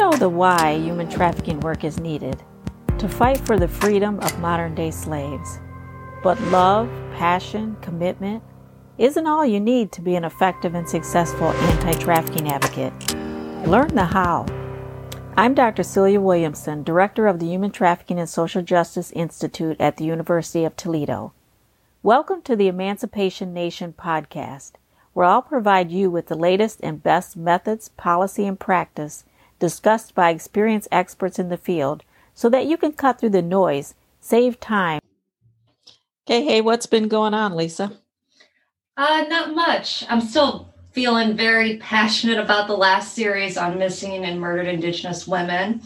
know the why human trafficking work is needed to fight for the freedom of modern day slaves. But love, passion, commitment isn't all you need to be an effective and successful anti trafficking advocate. Learn the how. I'm Dr. Celia Williamson, Director of the Human Trafficking and Social Justice Institute at the University of Toledo. Welcome to the Emancipation Nation podcast, where I'll provide you with the latest and best methods, policy, and practice discussed by experienced experts in the field so that you can cut through the noise, save time. Okay, hey, what's been going on, Lisa? Uh, not much. I'm still feeling very passionate about the last series on missing and murdered Indigenous women.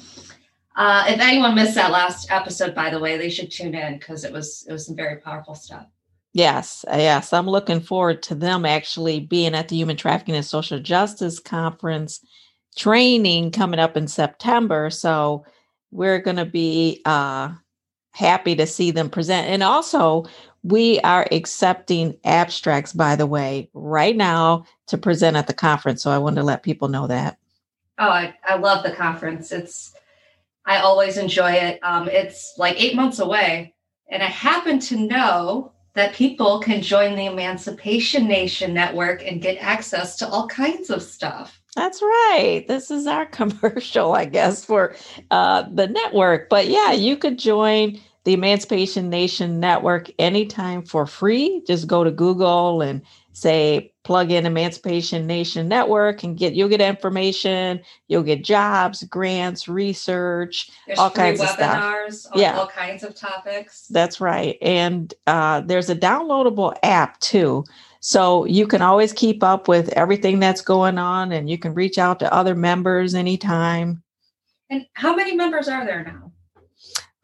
Uh, if anyone missed that last episode, by the way, they should tune in because it was it was some very powerful stuff. Yes, yes, I'm looking forward to them actually being at the Human Trafficking and Social Justice Conference training coming up in September. So we're going to be uh, happy to see them present. And also, we are accepting abstracts, by the way, right now to present at the conference. So I wanted to let people know that. Oh, I, I love the conference. It's, I always enjoy it. Um, it's like eight months away. And I happen to know that people can join the Emancipation Nation Network and get access to all kinds of stuff. That's right. This is our commercial, I guess, for uh, the network. But yeah, you could join the Emancipation Nation Network anytime for free. Just go to Google and say plug in Emancipation Nation Network and get you'll get information, you'll get jobs, grants, research, there's all kinds of stuff. yeah. all kinds of topics. That's right. And uh, there's a downloadable app too. So you can always keep up with everything that's going on and you can reach out to other members anytime. And how many members are there now?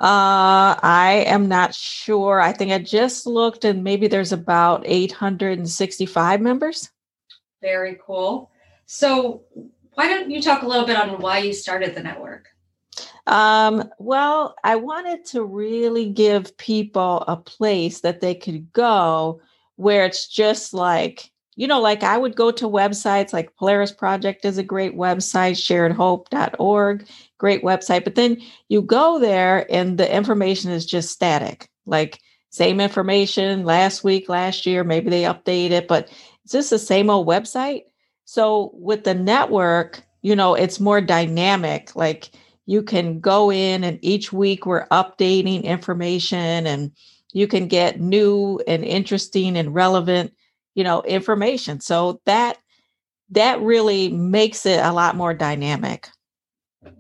Uh, I am not sure. I think I just looked and maybe there's about 865 members. Very cool. So, why don't you talk a little bit on why you started the network? Um, well, I wanted to really give people a place that they could go where it's just like you know, like I would go to websites like Polaris Project is a great website, sharedhope.org, great website. But then you go there and the information is just static, like same information last week, last year, maybe they update it, but it's just the same old website. So with the network, you know, it's more dynamic. Like you can go in and each week we're updating information and you can get new and interesting and relevant you know information. So that that really makes it a lot more dynamic.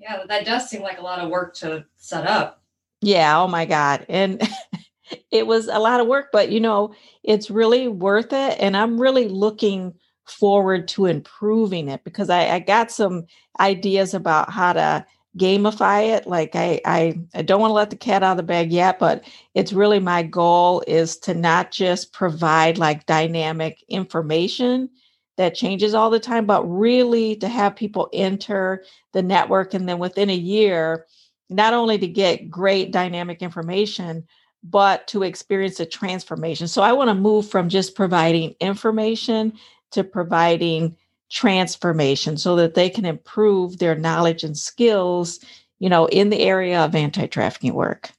Yeah that does seem like a lot of work to set up. Yeah oh my god and it was a lot of work but you know it's really worth it and i'm really looking forward to improving it because I, I got some ideas about how to gamify it like I, I i don't want to let the cat out of the bag yet but it's really my goal is to not just provide like dynamic information that changes all the time but really to have people enter the network and then within a year not only to get great dynamic information but to experience a transformation. So i want to move from just providing information to providing transformation so that they can improve their knowledge and skills, you know, in the area of anti-trafficking work.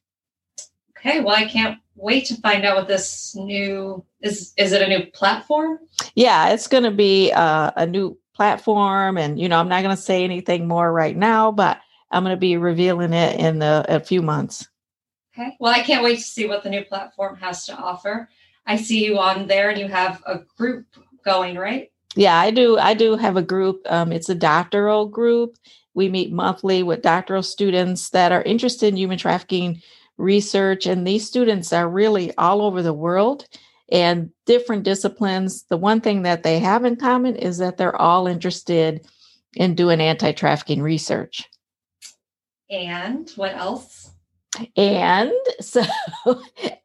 Okay, well I can't wait to find out what this new is is it a new platform? Yeah, it's going to be uh, a new platform and you know, I'm not going to say anything more right now, but I'm going to be revealing it in the, a few months. Okay. Well, I can't wait to see what the new platform has to offer. I see you on there and you have a group going, right? Yeah, I do. I do have a group. Um, it's a doctoral group. We meet monthly with doctoral students that are interested in human trafficking research. And these students are really all over the world and different disciplines. The one thing that they have in common is that they're all interested in doing anti trafficking research. And what else? And so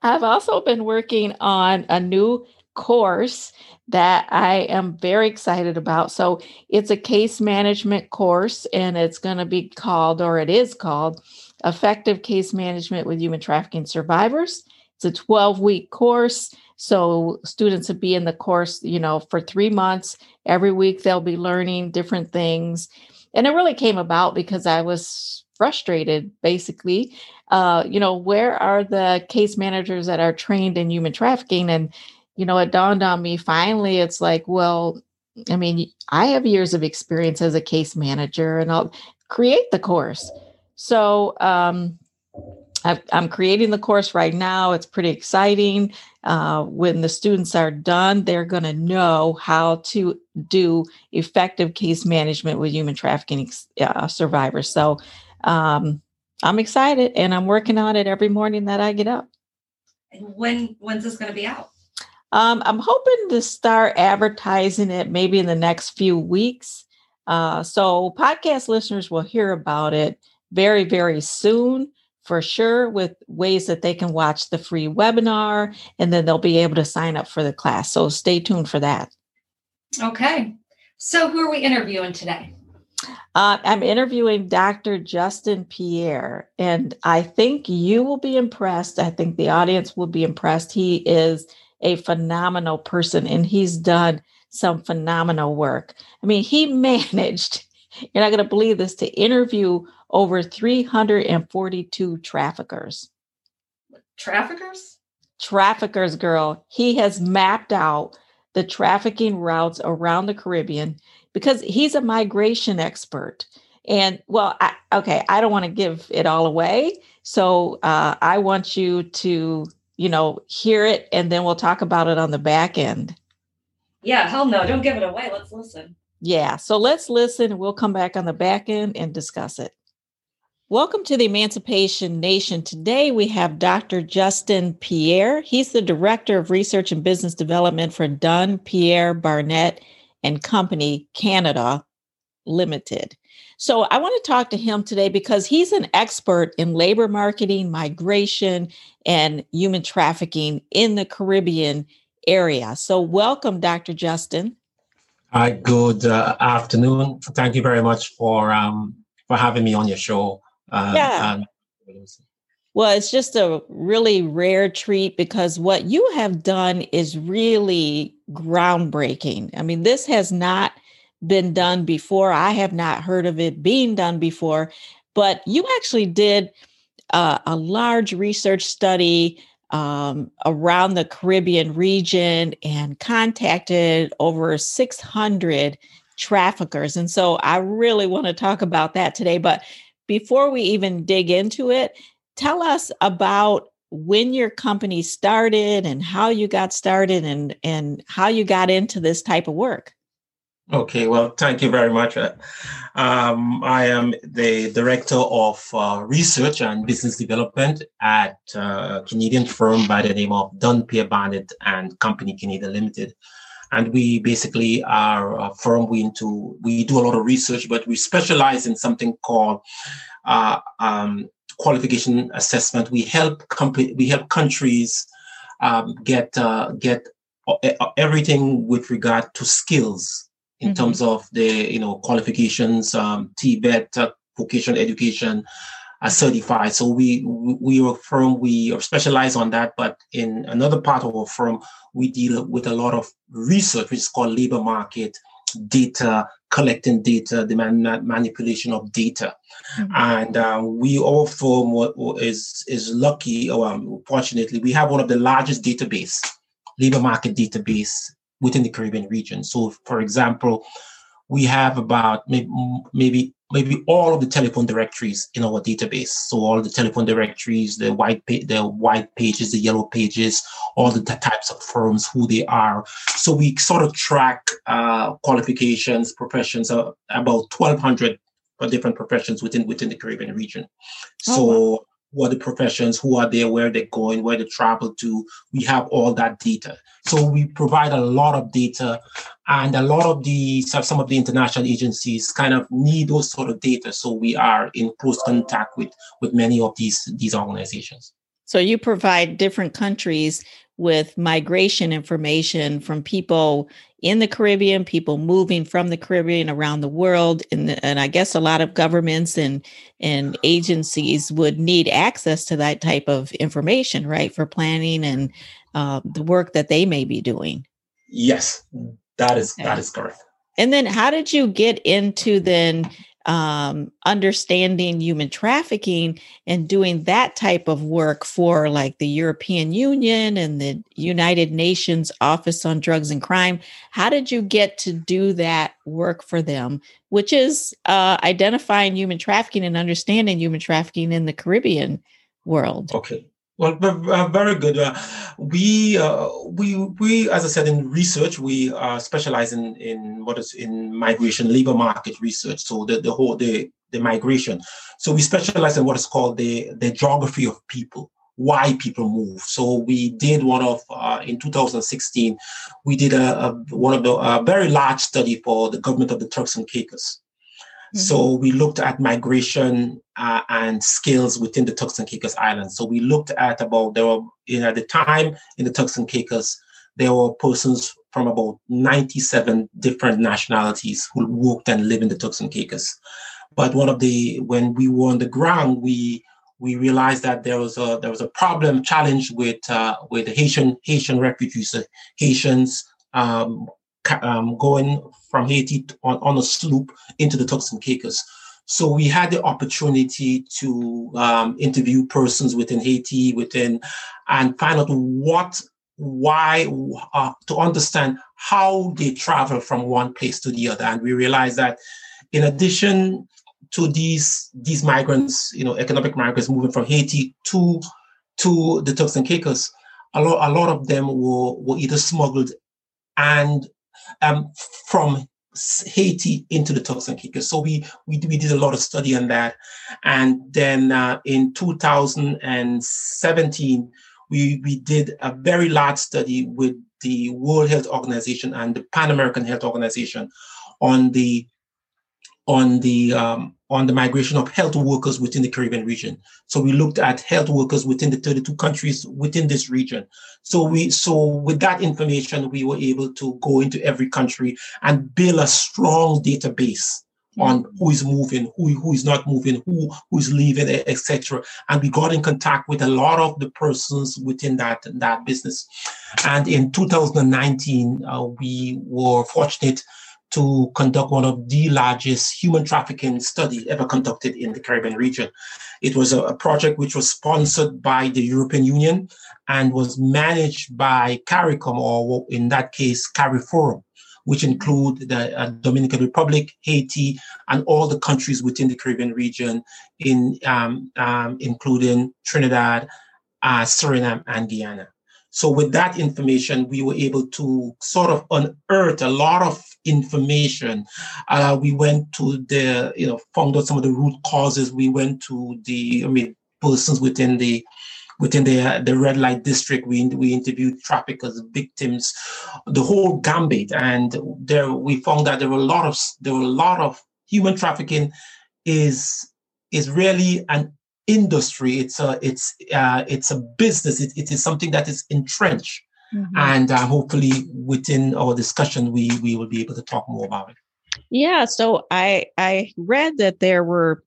I've also been working on a new course that I am very excited about. So it's a case management course, and it's going to be called, or it is called, Effective Case Management with Human Trafficking Survivors. It's a 12 week course. So students will be in the course, you know, for three months. Every week they'll be learning different things. and it really came about because I was frustrated, basically. Uh, you know, where are the case managers that are trained in human trafficking? And, you know, it dawned on me finally, it's like, well, I mean, I have years of experience as a case manager and I'll create the course. So, um, i am creating the course right now. It's pretty exciting. Uh, when the students are done, they're going to know how to do effective case management with human trafficking uh, survivors. So um, I'm excited and I'm working on it every morning that I get up. When when's this going to be out? Um, I'm hoping to start advertising it maybe in the next few weeks. Uh, so podcast listeners will hear about it very, very soon for sure with ways that they can watch the free webinar and then they'll be able to sign up for the class. So stay tuned for that. Okay. So who are we interviewing today? Uh, I'm interviewing Dr. Justin Pierre, and I think you will be impressed. I think the audience will be impressed. He is a phenomenal person and he's done some phenomenal work. I mean, he managed, you're not going to believe this, to interview over 342 traffickers. Traffickers? Traffickers, girl. He has mapped out the trafficking routes around the Caribbean because he's a migration expert. And well, I, okay, I don't want to give it all away. So uh, I want you to, you know, hear it and then we'll talk about it on the back end. Yeah, hell no, don't give it away. Let's listen. Yeah, so let's listen. We'll come back on the back end and discuss it. Welcome to the Emancipation Nation. Today we have Dr. Justin Pierre. He's the Director of Research and Business Development for Dunn Pierre Barnett and Company Canada Limited. So I want to talk to him today because he's an expert in labor marketing, migration, and human trafficking in the Caribbean area. So welcome, Dr. Justin. Hi, good uh, afternoon. Thank you very much for um, for having me on your show. Uh, yeah. well, it's just a really rare treat because what you have done is really groundbreaking. I mean, this has not been done before. I have not heard of it being done before, but you actually did uh, a large research study um, around the Caribbean region and contacted over 600 traffickers. And so I really want to talk about that today. But before we even dig into it, tell us about when your company started and how you got started and and how you got into this type of work. Okay, well, thank you very much. Uh, um, I am the director of uh, research and business development at a Canadian firm by the name of Dunn Pierre Barnett and Company Canada Limited. And we basically are a firm. We into we do a lot of research, but we specialize in something called uh, um, qualification assessment. We help comp- we help countries um, get uh, get everything with regard to skills in mm-hmm. terms of the you know qualifications, um, TVET, uh, vocational education, are certified. So we we are a firm we are specialized on that, but in another part of our firm we deal with a lot of research, which is called labor market data, collecting data, the man- manipulation of data. Mm-hmm. And uh, we all firm is is lucky or um, fortunately we have one of the largest database labor market database within the Caribbean region. So, for example, we have about maybe, maybe maybe all of the telephone directories in our database. So all the telephone directories, the white pa- the white pages, the yellow pages, all the types of firms, who they are. So we sort of track uh, qualifications, professions, uh, about 1,200 different professions within within the Caribbean region. So. Oh, wow what the professions, who are there, where they're going, where they travel to. We have all that data. So we provide a lot of data, and a lot of the some of the international agencies kind of need those sort of data. So we are in close contact with with many of these these organizations. So you provide different countries with migration information from people in the Caribbean, people moving from the Caribbean around the world, and, and I guess a lot of governments and and agencies would need access to that type of information, right, for planning and uh, the work that they may be doing. Yes, that is okay. that is correct. And then, how did you get into then um, understanding human trafficking and doing that type of work for like the European Union and the United Nations Office on Drugs and Crime. How did you get to do that work for them, which is uh, identifying human trafficking and understanding human trafficking in the Caribbean world? Okay. Well, very good. Uh, we, uh, we, we, as I said, in research, we uh, specialize in, in what is in migration labor market research. So the, the whole the, the migration. So we specialize in what is called the the geography of people, why people move. So we did one of uh, in 2016, we did a, a one of the a very large study for the government of the Turks and Caicos. Mm-hmm. So we looked at migration uh, and skills within the Turks and Caicos Islands. So we looked at about there were you know, at the time in the Turks and Caicos there were persons from about 97 different nationalities who worked and lived in the Turks and Caicos. But one of the when we were on the ground, we we realized that there was a there was a problem challenge with uh, with the Haitian Haitian refugees, uh, Haitians um, um, going from Haiti on, on a sloop into the Turks and Caicos. So we had the opportunity to um, interview persons within Haiti, within, and find out what, why, uh, to understand how they travel from one place to the other. And we realized that in addition to these these migrants, you know, economic migrants moving from Haiti to to the Turks and Caicos, a lot a lot of them were, were either smuggled and um, from Haiti into the Turks and Caicos. So we, we, we did a lot of study on that. And then uh, in 2017, we, we did a very large study with the World Health Organization and the Pan American Health Organization on the on the um, on the migration of health workers within the Caribbean region. So we looked at health workers within the 32 countries within this region. So we so with that information, we were able to go into every country and build a strong database on who is moving, who, who is not moving, who who is leaving, etc. And we got in contact with a lot of the persons within that that business. And in 2019, uh, we were fortunate to conduct one of the largest human trafficking studies ever conducted in the Caribbean region. It was a, a, project which was sponsored by the European Union and was managed by CARICOM, or in that case, CARIFORUM, which include the uh, Dominican Republic, Haiti, and all the countries within the Caribbean region, in um, um, including Trinidad, uh, Suriname, and Guyana. So with that information, we were able to sort of unearth a lot of information. Uh, we went to the, you know, found out some of the root causes. We went to the, I mean, persons within the within the the red light district. We we interviewed traffickers, victims, the whole gambit, and there we found that there were a lot of there were a lot of human trafficking is is really an industry. It's a it's uh, it's a business. It, it is something that is entrenched, mm-hmm. and uh, hopefully within our discussion, we we will be able to talk more about it. Yeah. So I I read that there were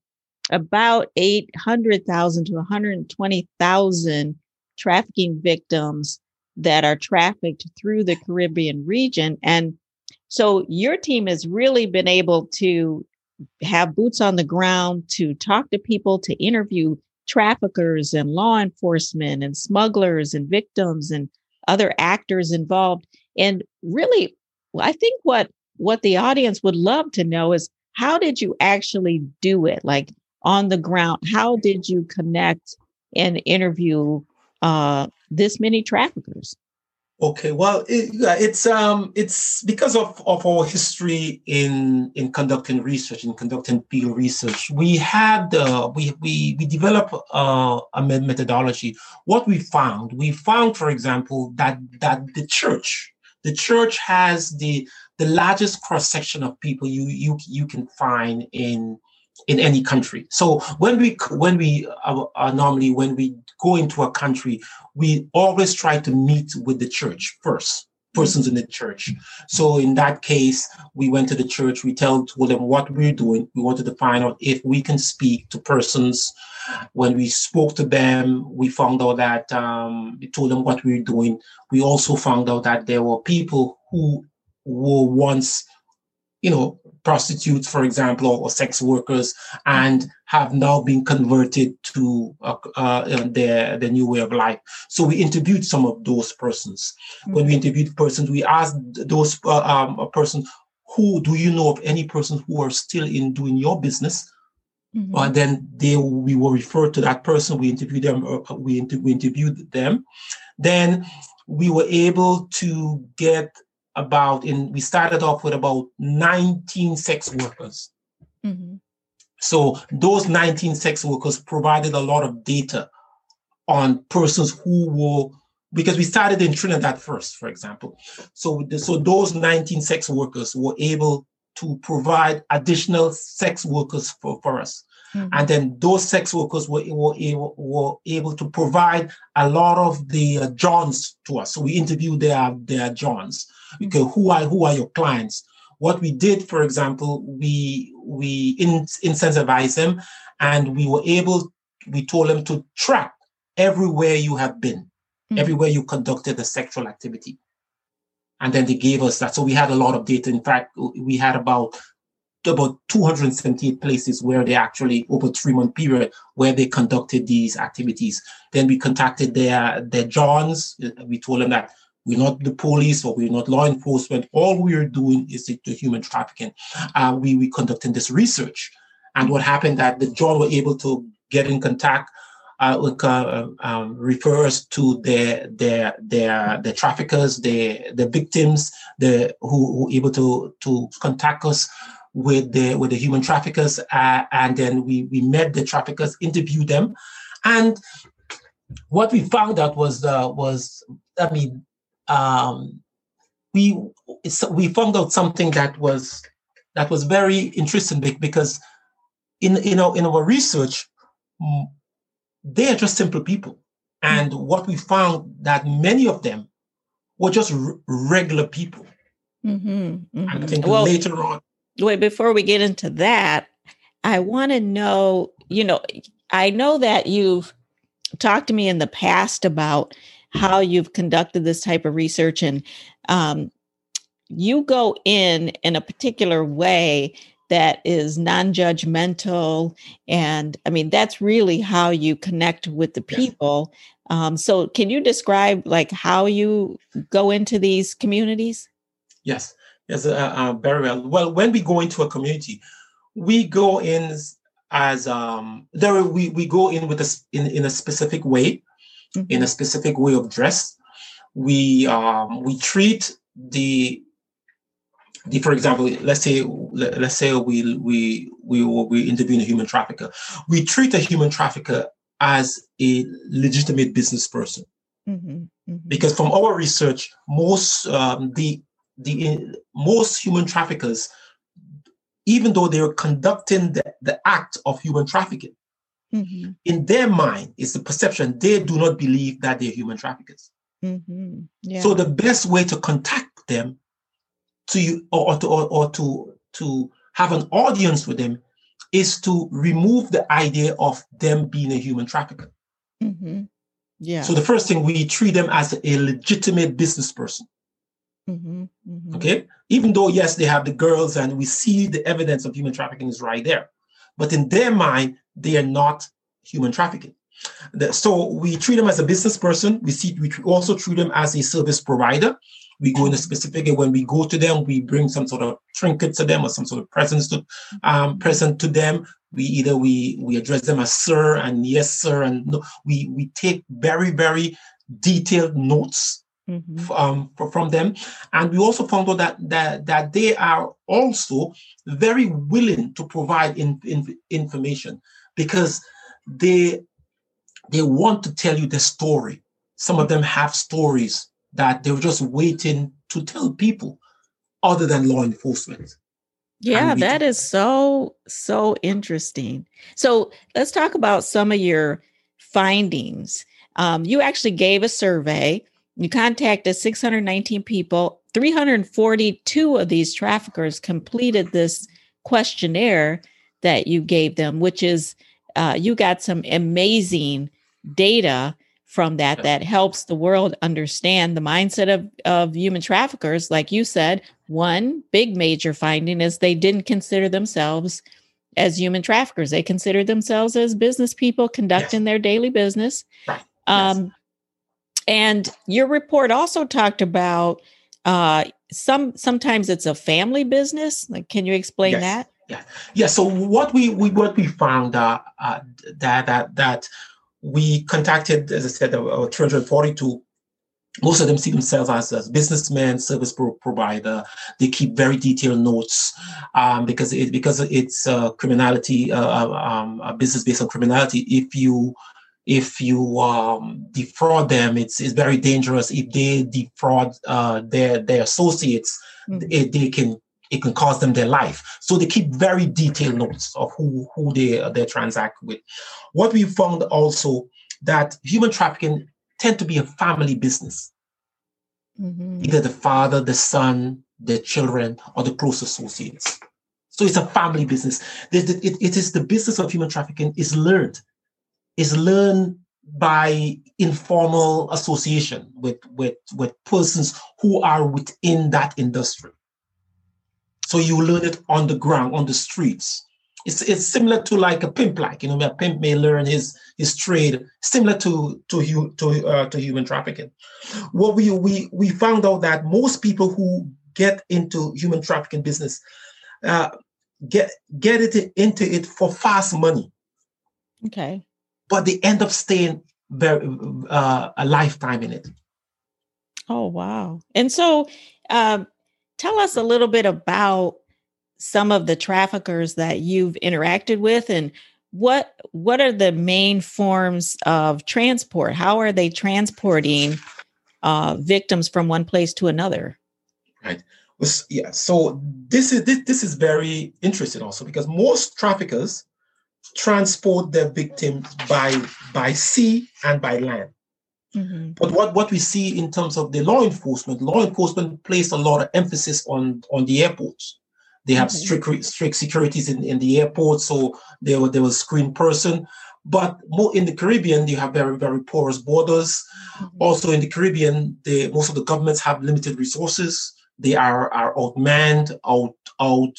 about eight hundred thousand to one hundred twenty thousand trafficking victims that are trafficked through the Caribbean region, and so your team has really been able to have boots on the ground to talk to people, to interview traffickers and law enforcement and smugglers and victims and other actors involved. And really, I think what what the audience would love to know is how did you actually do it? Like on the ground, how did you connect and interview uh, this many traffickers? Okay, well, it, it's um, it's because of, of our history in in conducting research, in conducting field research. We had uh, we we we developed uh, a methodology. What we found, we found, for example, that that the church, the church has the the largest cross section of people you you you can find in in any country. So when we when we uh, uh, normally when we go into a country, we always try to meet with the church first, persons in the church. So in that case, we went to the church. We tell told them what we're doing. We wanted to find out if we can speak to persons. When we spoke to them, we found out that um, we told them what we're doing. We also found out that there were people who were once, you know, prostitutes, for example, or sex workers, and have now been converted to uh, uh, their, their new way of life. So we interviewed some of those persons. Mm-hmm. When we interviewed persons, we asked those uh, um, a person, who do you know of any persons who are still in doing your business? Mm-hmm. And then they we will refer to that person. We interviewed them. Uh, we, inter- we interviewed them. Then we were able to get about in we started off with about 19 sex workers. Mm-hmm. so those 19 sex workers provided a lot of data on persons who were because we started in trinidad first for example. So so those 19 sex workers were able to provide additional sex workers for, for us Mm-hmm. And then those sex workers were, were, able, were able to provide a lot of the uh, Johns to us. So we interviewed their, their Johns. Mm-hmm. Okay, who are who are your clients? What we did, for example, we we in, incentivize them and we were able, we told them to track everywhere you have been, mm-hmm. everywhere you conducted a sexual activity. And then they gave us that. So we had a lot of data. In fact, we had about about 278 places where they actually over three month period where they conducted these activities. Then we contacted their their Johns. We told them that we're not the police or we're not law enforcement. All we are doing is the, human trafficking. Uh, we we conducting this research, and what happened that the John were able to get in contact uh, uh, um, refers to their their their the traffickers, the the victims, the who who able to to contact us with the with the human traffickers, uh, and then we we met the traffickers, interviewed them, and what we found out was uh, was I mean um, we we found out something that was that was very interesting because in you know in our research they are just simple people. And what we found that many of them were just r- regular people. Mm-hmm, mm-hmm. i think well, later on wait before we get into that i want to know you know i know that you've talked to me in the past about how you've conducted this type of research and um, you go in in a particular way that is non-judgmental and i mean that's really how you connect with the people. Um, so can you describe like how you go into these communities? Yes yes uh, uh, very well well when we go into a community we go in as um there we, we go in with a in, in a specific way mm-hmm. in a specific way of dress. We um, we treat the the for example, let's say let's say we we we we intervene a human trafficker. We treat a human trafficker as a legitimate business person. Mm-hmm. Mm-hmm. Because from our research, most um, the the most human traffickers, even though they're conducting the, the act of human trafficking, Mm-hmm. In their mind, it's the perception they do not believe that they're human traffickers. Mm-hmm. Yeah. So the best way to contact them to you or, or to or, or, to to have an audience with them is to remove the idea of them being a human trafficker. Mm-hmm. Yeah. So the first thing we treat them as a legitimate business person. Mm-hmm. Mm-hmm. Okay. Even though yes, they have the girls and we see the evidence of human trafficking is right there, but in their mind, they are not human trafficking. So we treat them as a business person. We see we also treat them as a service provider. We go in a specific and when we go to them, we bring some sort of trinket to them or some sort of presents to um, present to them. We either we we address them as sir and yes sir and no, we we take very very detailed notes mm-hmm. um, from them. And we also found out that, that, that they are also very willing to provide in, in, information because they, they want to tell you the story. Some of them have stories that they were just waiting to tell people other than law enforcement. Yeah, that is so, so interesting. So let's talk about some of your findings. Um, you actually gave a survey you contacted 619 people. 342 of these traffickers completed this questionnaire that you gave them, which is uh, you got some amazing data from that that helps the world understand the mindset of, of human traffickers. Like you said, one big major finding is they didn't consider themselves as human traffickers. They considered themselves as business people conducting yes. their daily business. Right. Um, yes. And your report also talked about uh, some sometimes it's a family business. Like, can you explain yes. that? Yeah, yeah. So what we, we what we found uh, uh, that that that we contacted, as I said, uh, 342 most of them see themselves as, as businessmen, service pro- provider. They keep very detailed notes um, because it because it's uh, criminality, uh, um, a business based on criminality. If you if you um, defraud them, it's it's very dangerous. If they defraud uh, their their associates, mm-hmm. it, they can it can cost them their life. So they keep very detailed notes of who who they they transact with. What we found also that human trafficking tend to be a family business. Mm-hmm. Either the father, the son, the children, or the close associates. So it's a family business. It, it, it is the business of human trafficking is learned, is learned by informal association with, with, with persons who are within that industry. So you learn it on the ground, on the streets. It's, it's similar to like a pimp, like you know, a pimp may learn his his trade, similar to to to uh, to human trafficking. What we we we found out that most people who get into human trafficking business uh, get get it into it for fast money. Okay, but they end up staying very uh, a lifetime in it. Oh wow! And so, um, tell us a little bit about some of the traffickers that you've interacted with and what what are the main forms of transport how are they transporting uh, victims from one place to another right yeah so this is this, this is very interesting also because most traffickers transport their victims by by sea and by land mm-hmm. but what what we see in terms of the law enforcement law enforcement place a lot of emphasis on on the airports they have strict strict securities in, in the airport, so there were there was screen person. But more in the Caribbean, you have very very porous borders. Mm-hmm. Also in the Caribbean, the most of the governments have limited resources. They are are outmanned, out out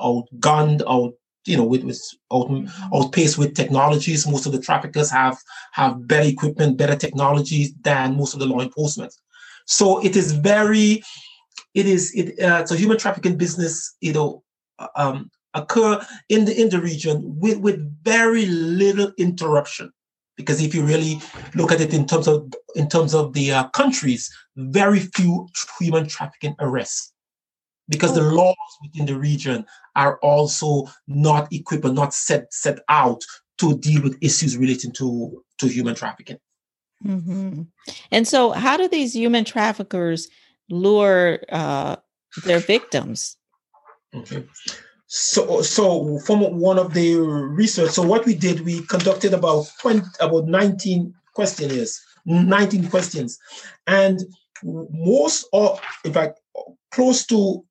outgunned, out you know with, with out, outpaced with technologies. Most of the traffickers have have better equipment, better technologies than most of the law enforcement. So it is very it is it uh, so human trafficking business you know um, occur in the in the region with with very little interruption because if you really look at it in terms of in terms of the uh, countries very few human trafficking arrests because the oh. laws within the region are also not equipped or not set set out to deal with issues relating to to human trafficking mm-hmm. and so how do these human traffickers lure uh, their victims. Okay. So, so from one of the research, so what we did, we conducted about 20, about 19 questionnaires, 19 questions, and most, or in fact, close to,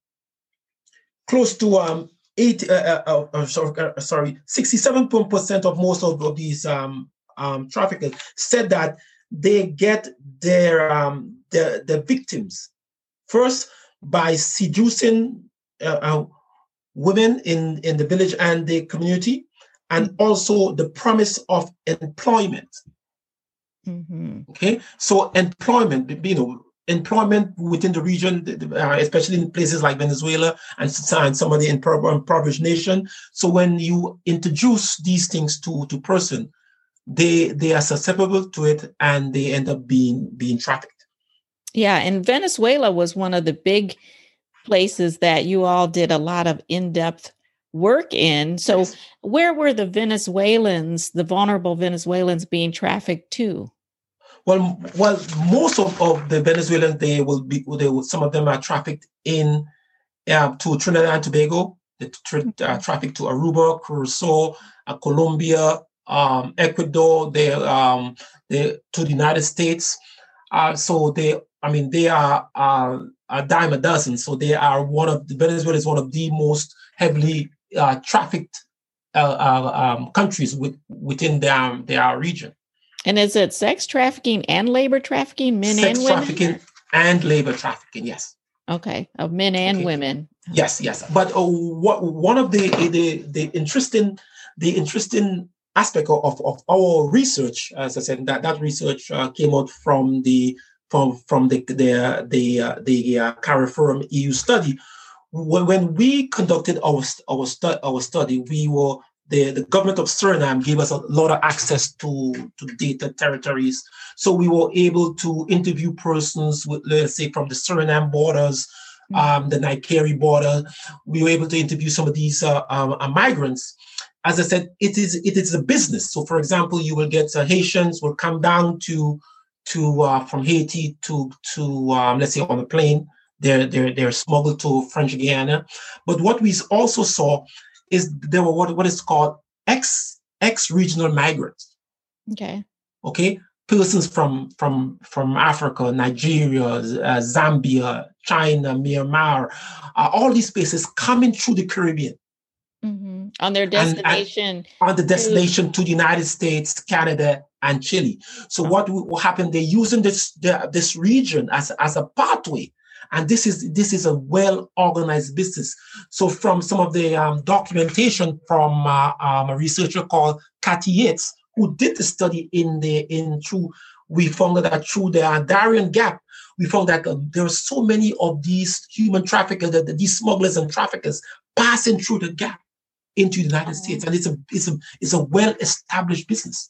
close to um eight, uh, uh, uh, sorry, uh, sorry, 67% of most of, these um, um traffickers said that they get their um the the victims First, by seducing uh, uh, women in, in the village and the community, and also the promise of employment. Mm-hmm. Okay, so employment, you know, employment within the region, uh, especially in places like Venezuela and, and some of the impoverished nation. So when you introduce these things to to person, they they are susceptible to it and they end up being being trafficked. Yeah, and Venezuela was one of the big places that you all did a lot of in-depth work in. So yes. where were the Venezuelans, the vulnerable Venezuelans being trafficked to? Well, well, most of, of the Venezuelans they will be they will, some of them are trafficked in uh, to Trinidad and Tobago, they tra- uh, trafficked to Aruba, Curacao, uh, Colombia, um, Ecuador, they um, they to the United States. Uh, so they I mean, they are uh, a dime a dozen. So they are one of the Venezuela is one of the most heavily uh, trafficked uh, uh, um, countries with, within their their region. And is it sex trafficking and labor trafficking, men sex and women? Sex trafficking and labor trafficking. Yes. Okay, of men and Okay. women. Yes, yes. But uh, what one of the the the interesting the interesting aspect of, of, of our research, as I said, that that research uh, came out from the from from the the the uh, the uh, CARIFORUM EU study. When, when we conducted our our stu- our study, we were the, the government of Suriname gave us a lot of access to, to data territories. So we were able to interview persons with, let's say, from the Suriname borders, um, the Nigeria border. We were able to interview some of these uh, um, uh, migrants. As I said, it is it is a business. So, for example, you will get uh, Haitians will come down to to uh, from Haiti to to um, let's say on a plane. They're they're they're smuggled to French Guiana. But what we also saw is there were what, what is called ex ex regional migrants. Okay. okay? Persons from from from africa nigeria uh, zambia china myanmar uh, all these places coming through the caribbean. Hmm On their and- destination. on the destination to the united states canada and chile. So what will will happen they're using this the, this region as as a pathway and this is this is a well organized business so from some of the um, documentation from uh, um, a researcher called Cathy Yates, who did the study in the in through we found that through the uh, Darien Gap, we found that um, there are so many of these human traffickers, that that these smugglers and traffickers passing through the gap into the United. States, and it's a it's a it's a well established business.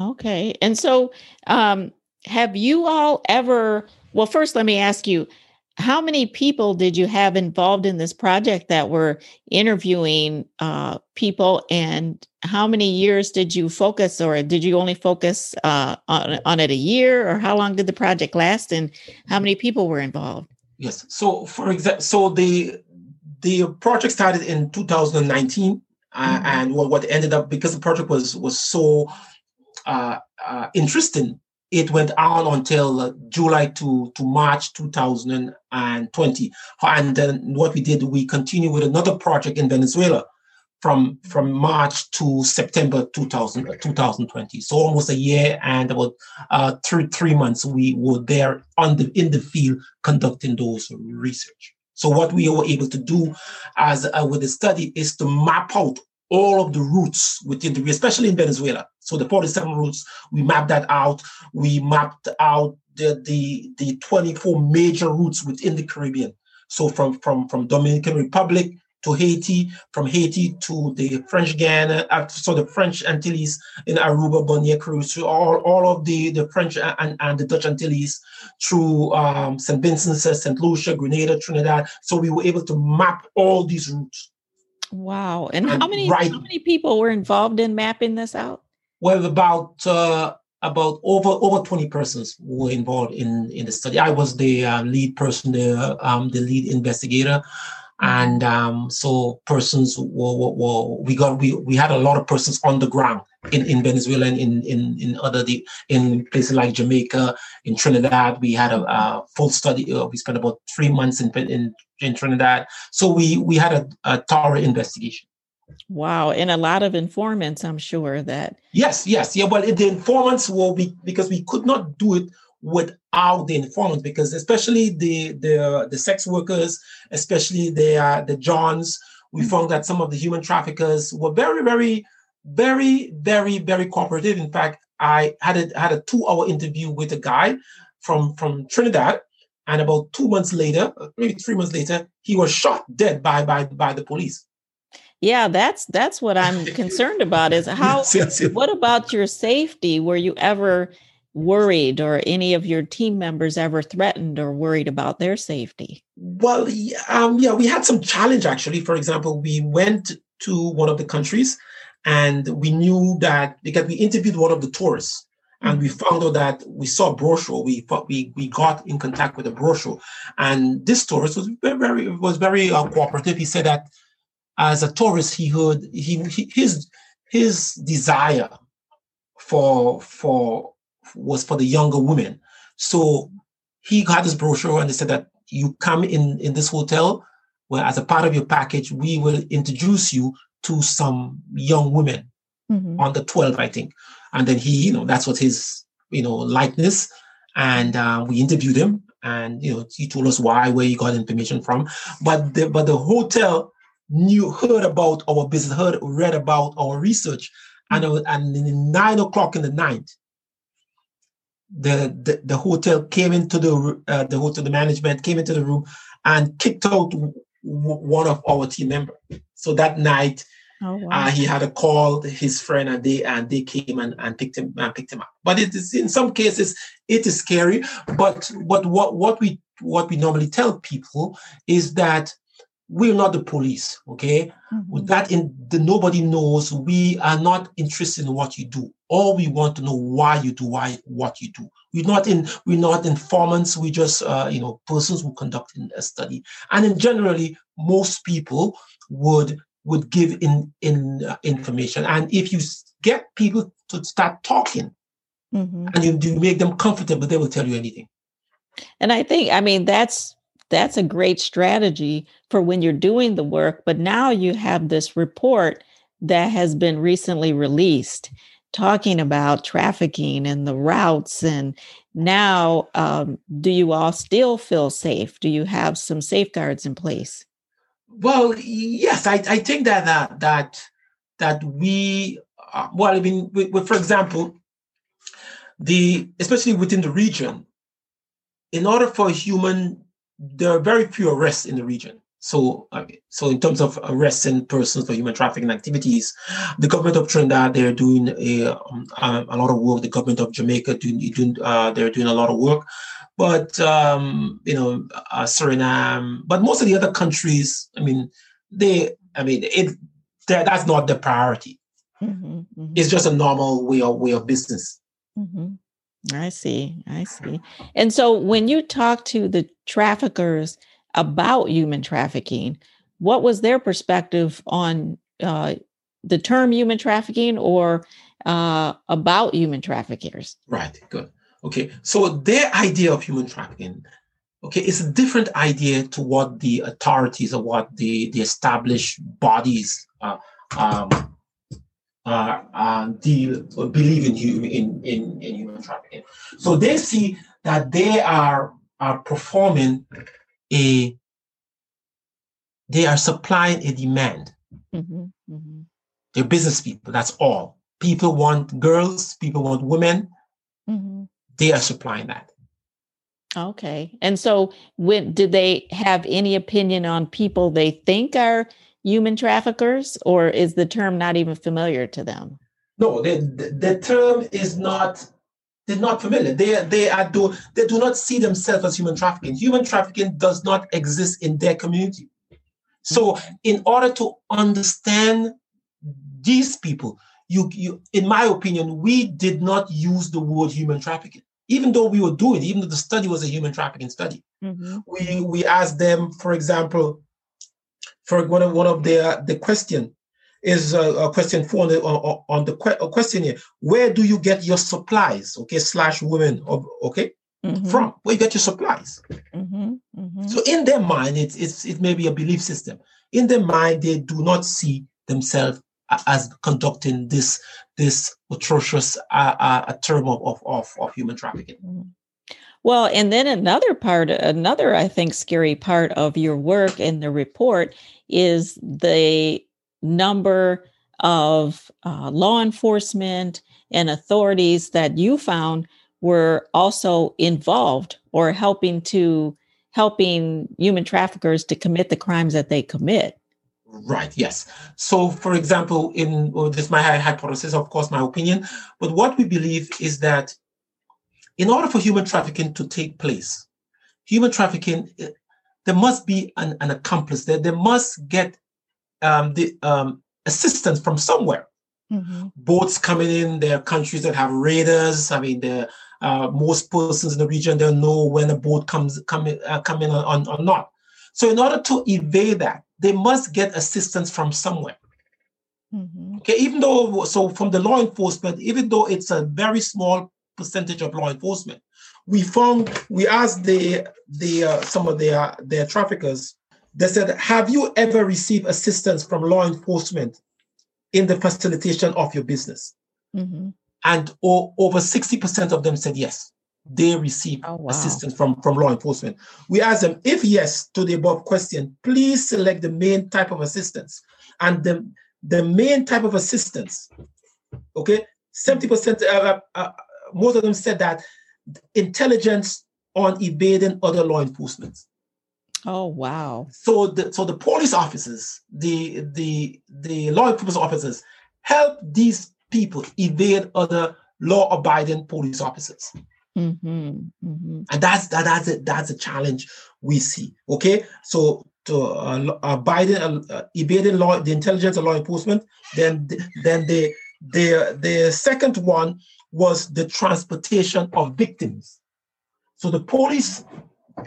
Okay. And so, um, have you all ever? Well, first, let me ask you how many people did you have involved in this project that were interviewing uh, people, and how many years did you focus, or did you only focus uh, on, on it a year, or how long did the project last, and how many people were involved? Yes. So, for example, so the the project started in 2019, uh, Mhm. and what, what ended up because the project was was so uh, uh, interesting, it went on until uh, July to to March 2020. And then what we did, we continued with another project in Venezuela from from March to September 2000, 2020. So almost a year and about uh, three three months we were there on the in the field conducting those research. So what we were able to do as uh, with the study is to map out all of the routes within the especially in Venezuela. So the 47 routes, we mapped that out. We mapped out the the, the 24 major routes within the Caribbean. So from from from Dominican Republic to Haiti, from Haiti to the French Guiana, uh, so the French Antilles in Aruba, Bonaire, to all, all of the, the French and, and the Dutch Antilles through um, St. Vincent, St. Lucia, Grenada, Trinidad. So we were able to map all these routes. Wow! And how many right- how many people were involved in mapping this out? Well, about uh, about over over 20 persons were involved in, in the study. I was the uh, lead person, the, um, the lead investigator. And um, so persons were, were, were we got we, we had a lot of persons on the ground in, in Venezuela and in, in in other the in places like Jamaica, in Trinidad. We had a, a full study. Uh, we spent about three months in in, in Trinidad. So we we had a, a thorough investigation. Wow, and a lot of informants, I'm sure that. Yes, yes, yeah. Well, the informants will be because we could not do it without the informants because especially the the the sex workers, especially the uh, the Johns, we Mhm. found that some of the human traffickers were very, very, very, very, very cooperative. In fact, I had a had a two hour interview with a guy from from Trinidad, and about two months later, uh, maybe three months later, he was shot dead by by by the police. Yeah, that's that's what I'm concerned about is how Yes, yes, yes. what about your safety? Were you ever worried or any of your team members ever threatened or worried about their safety? Well, yeah, um, yeah, we had some challenge actually. For example, we went to one of the countries and we knew that because we interviewed one of the tourists and we found out that we saw a brochure. We we we got in contact with a brochure, and this tourist was very, very was very uh, cooperative. He said that as a tourist, he heard he, he his his desire for for was for the younger women. So he got this brochure and they said that you come in in this hotel where as a part of your package we will introduce you to some young women Mhm. on the 12th i think and then he, you know, that's what his, you know, likeness. And uh, we interviewed him, and you know, he told us why, where he got information from. But the but the hotel knew, heard about our business, heard, read about our research, and and in nine o'clock in the night, the, the, the hotel came into the uh, the hotel the management came into the room and kicked out w- one of our team members. So that night, oh, wow. uh, he had a call his friend and they and they came and, and picked him and picked him up. But it is in some cases it is scary. But but what what we what we normally tell people is that we're not the police okay? Mm-hmm. that in the nobody knows we are not interested in what you do. All we want to know why you do why what you do. We're not in we're not informants we just uh, you know persons who conduct a study. And in generally most people would would give in in uh, information. And if you get people to start talking mm-hmm. and you, you make them comfortable they will tell you anything. And i think i mean that's that's a great strategy for when you're doing the work. But now you have this report that has been recently released talking about trafficking and the routes. And now, um, do you all still feel safe? Do you have some safeguards in place? Well, yes, I, I think that that that that we uh, well, I mean, we, we, for example, the especially within the region, in order for human there are very few arrests in the region. So, so in terms of arresting persons for human trafficking activities, the government of Trinidad they're doing a, um, a lot of work. The government of Jamaica doing, doing uh, they're doing a lot of work, but um, you know uh, Suriname, but most of the other countries, I mean, they, I mean, it that's not the priority. Mm-hmm, mm-hmm. It's just a normal way of way of business. Mm-hmm. I see. I see. And so when you talk to the traffickers about human trafficking, what was their perspective on uh, the term human trafficking or uh, about human traffickers? Right. Good. Okay. So their idea of human trafficking, okay, is a different idea to what the authorities or what the, the established bodies uh, um, uh, uh, deal believe in, in, in, in human trafficking. So they see that they are, are performing a, they are supplying a demand. Mm-hmm, mm-hmm. They're business people, that's all. People want girls, people want women. Mm-hmm. They are supplying that. Okay. And so when did they have any opinion on people they think are human traffickers, or is the term not even familiar to them? No, the, the, the term is not they're not familiar. They they are do they do not see themselves as human trafficking. Human trafficking does not exist in their community. So, in order to understand these people, you you in my opinion, we did not use the word human trafficking, even though we were doing, even though the study was a human trafficking study. Mm-hmm. We we asked them, for example, for one of one of the the question is uh, a question four on the, on, on the que- question here. Where do you get your supplies? Okay, slash women. Okay, mm-hmm. from where you get your supplies. Mm-hmm. Mm-hmm. So in their mind, it's it's it may be a belief system. In their mind, they do not see themselves as conducting this this atrocious uh, uh, term of, of, of, of human trafficking. Well, and then another part, another, I think, scary part of your work in the report is the number of uh, law enforcement and authorities that you found were also involved or helping to helping human traffickers to commit the crimes that they commit. Right. Yes. So, for example, in well, this is my hypothesis, of course, my opinion, but what we believe is that in order for human trafficking to take place, human trafficking, eh, there must be an, an accomplice there. They must get um, the um, assistance from somewhere. Mm-hmm. Boats coming in, there are countries that have raiders. I mean, the uh, most persons in the region they'll know when a boat comes coming uh, coming on or not. So, in order to evade that, they must get assistance from somewhere. Mm-hmm. Okay, even though so from the law enforcement, even though it's a very small percentage of law enforcement. We found we asked the the uh, some of their their traffickers. They said, "Have you ever received assistance from law enforcement in the facilitation of your business?" Mm-hmm. and o- over 60% of them said yes they receive oh, wow. assistance from, from law enforcement. We asked them, if yes to the above question, please select the main type of assistance. And the, the main type of assistance, okay, 70%, uh, uh, uh, most of them said that intelligence on evading other law enforcement. Oh wow! So the so the police officers, the the the law enforcement officers, help these people evade other law-abiding police officers. Mm-hmm, mm-hmm. And that's that, that's a, that's a challenge we see. Okay, so to uh, abiding, uh, evading law, the intelligence and law enforcement. Then then the the the second one was the transportation of victims. So the police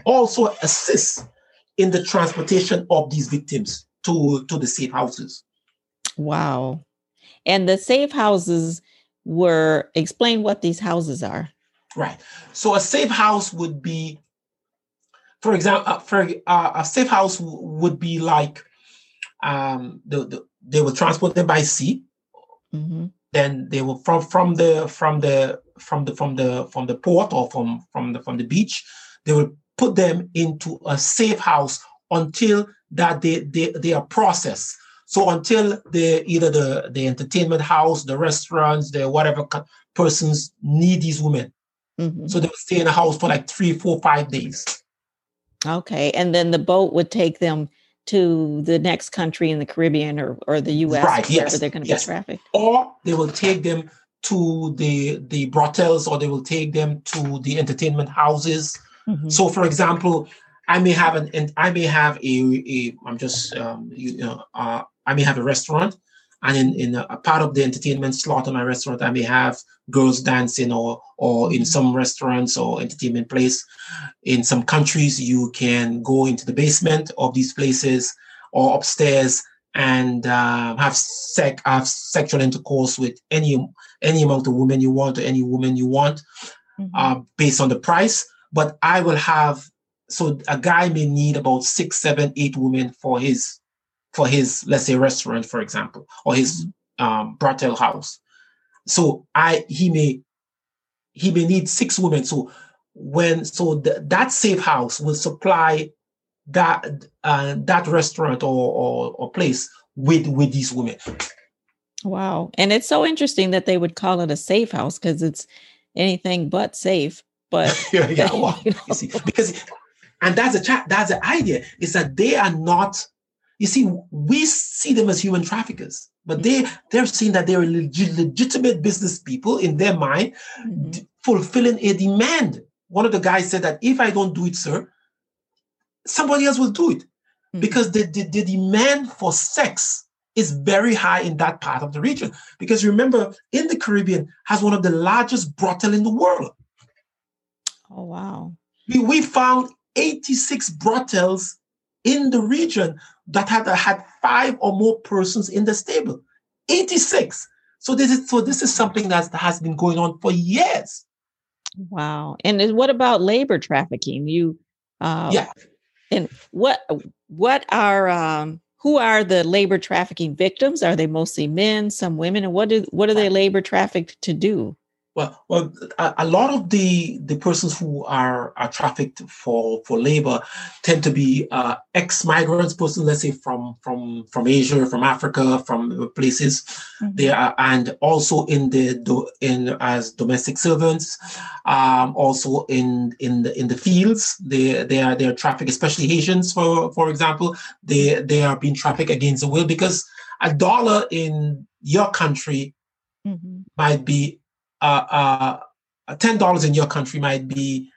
also assists in the transportation of these victims to to the safe houses. Wow. And the safe houses were explain what these houses are. Right. So a safe house would be, for example, uh, for uh, a safe house w- would be like um, the, the, they would transport them by sea. Mm-hmm. Then they will from from the from the from the from the from the port or from from the from the beach. They will put them into a safe house until that they they, they are processed. So until the either the the entertainment house, the restaurants, the whatever persons need these women, Mm-hmm. So they would stay in a house for like three, four, five days. Okay. And then the boat would take them to the next country in the Caribbean or, or the US right, yes, they're going to yes. be trafficked. Or they will take them to the the brothels or they will take them to the entertainment houses. Mm-hmm. So for example, I may have an and I may have a, a I'm just um, you know uh, I may have a restaurant and in, in a part of the entertainment slot in my restaurant, I may have girls dancing or or in some restaurants or entertainment place. In some countries, you can go into the basement of these places or upstairs and uh, have sex have sexual intercourse with any any amount of women you want or any woman you want mm-hmm. uh, based on the price. But I will have so a guy may need about six, seven, eight women for his for his, let's say, restaurant, for example, or his mm-hmm. um, brothel house. So I he may he may need six women. So when so the, that safe house will supply that uh, that restaurant or, or or place with with these women. Wow, and it's so interesting that they would call it a safe house because it's anything but safe. But yeah, yeah, well, you, know. you see, because and that's a chat. That's the idea is that they are not you see, we see them as human traffickers, but they they're seeing that they're legitimate business people in their mind, mm-hmm. d- fulfilling a demand. One of the guys said that if I don't do it, sir, somebody else will do it, mm-hmm. because the, the, the demand for sex is very high in that part of the region. Because remember, in the Caribbean has one of the largest brothel in the world. Oh wow! We we found 86 brothels in the region that had had five or more persons in the stable. 86. So this is so this is something that has been going on for years. Wow. And what about labor trafficking? You uh, yeah. And what what are um, who are the labor trafficking victims? Are they mostly men, some women, and what do what are they labor trafficked to do? Well, well, a, a, lot of the the persons who are, are trafficked for for labor tend to be uh, ex migrants, persons, let's say from from from Asia, from Africa, from places. Mm-hmm. They are, and also in the in as domestic servants, um, also in in the in the fields. They they are they are trafficked, especially Haitians, for for example. They they are being trafficked against the will because a dollar in your country mm-hmm. might be uh, uh, ten dollars in your country might be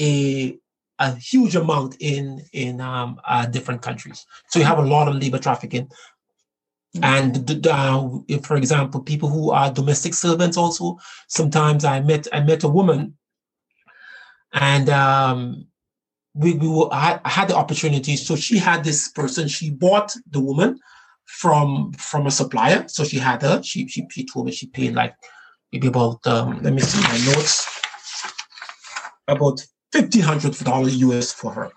a a huge amount in in um, uh, different countries. So you have a lot of labor trafficking. And uh, for example, people who are domestic servants also, sometimes I met I met a woman, and um, we, we were, I had the opportunity. So she had this person. She bought the woman from from a supplier. So she had her. She she, she told me she paid like maybe about um, let me see my notes about fifteen hundred dollars US for her.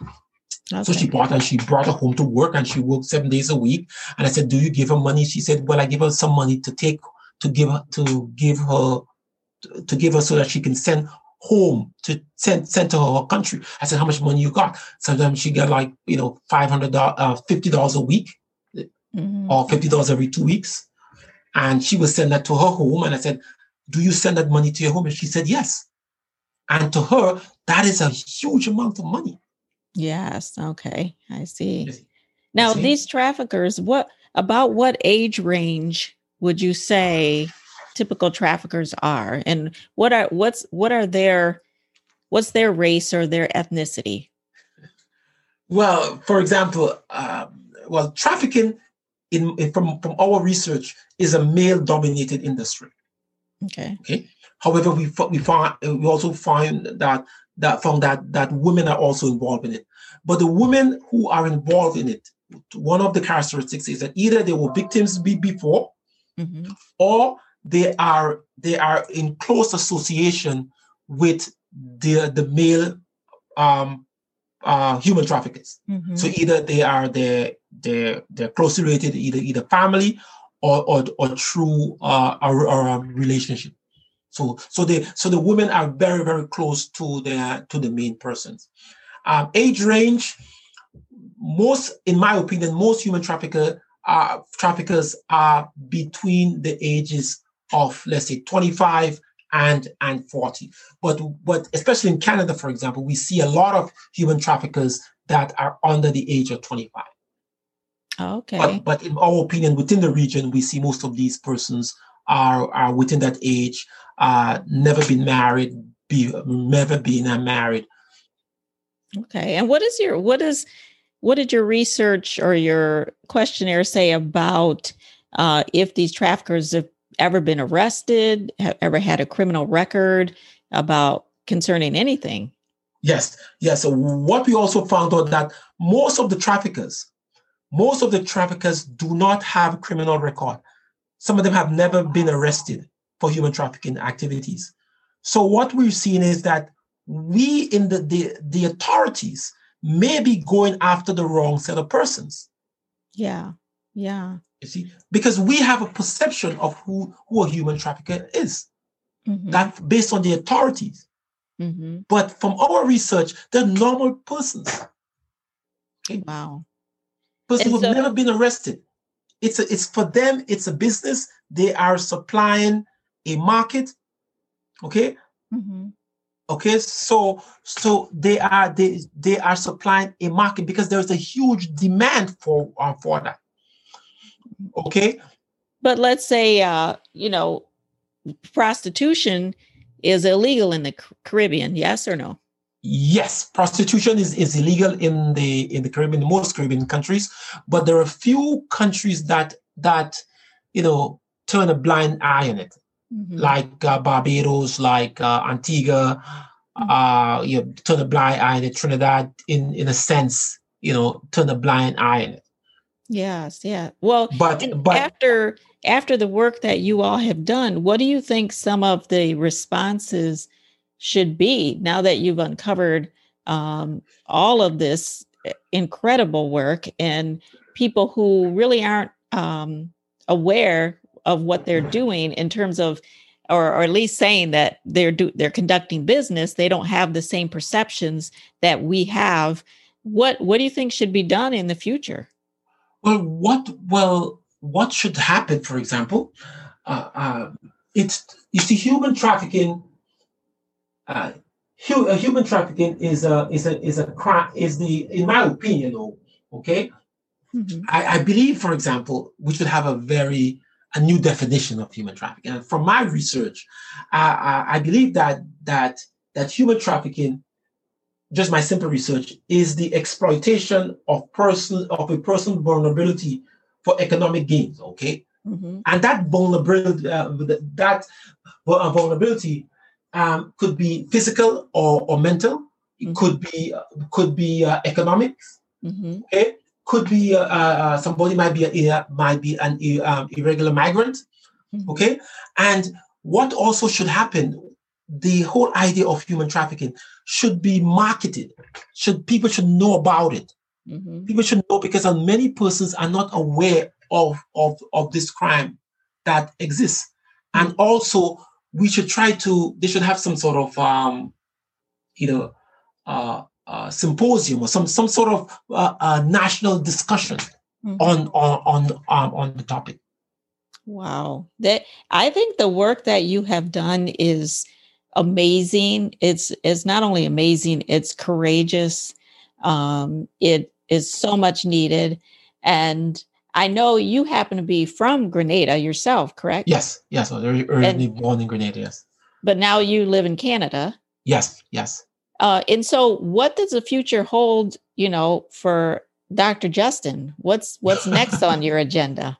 Okay. So she bought and she brought her home to work and she worked seven days a week. And I said, "Do you give her money?" She said, "Well, I give her some money to take to give her to give her to give her so that she can send home to send send to her country. I said, "How much money you got?" Sometimes she got like you know five hundred uh, fifty dollars a week, mm-hmm. or fifty dollars every two weeks, and she would send that to her home. And I said, "Do you send that money to your home?" And she said, "Yes." And to her, that is a huge amount of money. Yes. Okay. I see. Now, see? these traffickers, what about what age range would you say typical traffickers are, and what are what's what are their what's their race or their ethnicity? Well, for example, um, well, trafficking in, in, from from our research is a male-dominated industry. Okay. Okay. However, we we find we also find that that found that that women are also involved in it. But the women who are involved in it, one of the characteristics is that either they were victims before, mm-hmm. or they are they are in close association with the the male um, uh, human traffickers. Mm-hmm. So either they are they they they're closely related, either either family or or, or through uh, a, a relationship. So so the so the women are very very close to the to the main persons. Um, age range, most in my opinion, most human trafficker uh, traffickers are between the ages of let's say 25 and and 40 but but especially in canada for example we see a lot of human traffickers that are under the age of 25 okay but, but in our opinion within the region we see most of these persons are are within that age uh never been married be never been uh, married okay and what is your what is what did your research or your questionnaire say about uh, if these traffickers have ever been arrested, have ever had a criminal record about concerning anything? Yes, yes. So what we also found out that most of the traffickers, most of the traffickers do not have criminal record. Some of them have never been arrested for human trafficking activities. So what we're seeing is that we in the, the, the authorities may be going after the wrong set of persons. Yeah. Yeah. You see, because we have a perception of who, who a human trafficker is. Mm-hmm. That based on the authorities. Mm-hmm. But from our research, they're normal persons. Okay? Wow. Persons who've so- never been arrested. It's a, it's for them, it's a business. They are supplying a market. Okay. Mm-hmm. Okay, so so they are they they are supplying a market because there is a huge demand for uh, for that. Okay. But let's say, uh, you know, prostitution is illegal in the Caribbean, yes or no? Yes, prostitution is, is illegal in the in the Caribbean, most Caribbean countries, but there are a few countries that that you know turn a blind eye on it, mm-hmm. like uh, Barbados, like uh, Antigua, mm-hmm. uh, you know, turn a blind eye on it. Trinidad, in in a sense, you know, turn a blind eye on it. Yes, yeah. Well, but, but after after the work that you all have done, what do you think some of the responses should be now that you've uncovered um, all of this eh, incredible work and people who really aren't um, aware of what they're doing in terms of or, or at least saying that they're do, they're conducting business they don't have the same perceptions that we have what what do you think should be done in the future well, what well what should happen? For example, uh, uh, it's you see human trafficking. Uh, hu- human trafficking is a is a is a crime. Is the in my opinion, though, okay. Mm-hmm. I, I believe, for example, we should have a very a new definition of human trafficking. And from my research, I, I believe that that that human trafficking just my simple research, is the exploitation of person of a person's vulnerability for economic gains. Okay, mm-hmm. and that vulnerability, uh, that uh, vulnerability um, could be physical or, or mental. It mm-hmm. could be uh, could be uh, economics. Mm-hmm. Okay, could be uh, uh, somebody might be a, might be an um, irregular migrant. Mm-hmm. Okay, and what also should happen the whole idea of human trafficking should be marketed. Should people should know about it. Mm-hmm. People should know because many persons are not aware of, of, of this crime that exists. And also we should try to. They should have some sort of um, you know, uh, uh, symposium or some some sort of uh, uh, national discussion mm-hmm. on on on um, on the topic. Wow, that I think the work that you have done is amazing. It's it's not only amazing, it's courageous. Um, it is so much needed, and I know you happen to be from Grenada yourself, correct? Yes, yes. I was originally born in Grenada. Yes, but now you live in Canada. Yes, yes. Uh, and so, what does the future hold? You know, for Dr. Justin, what's what's next on your agenda?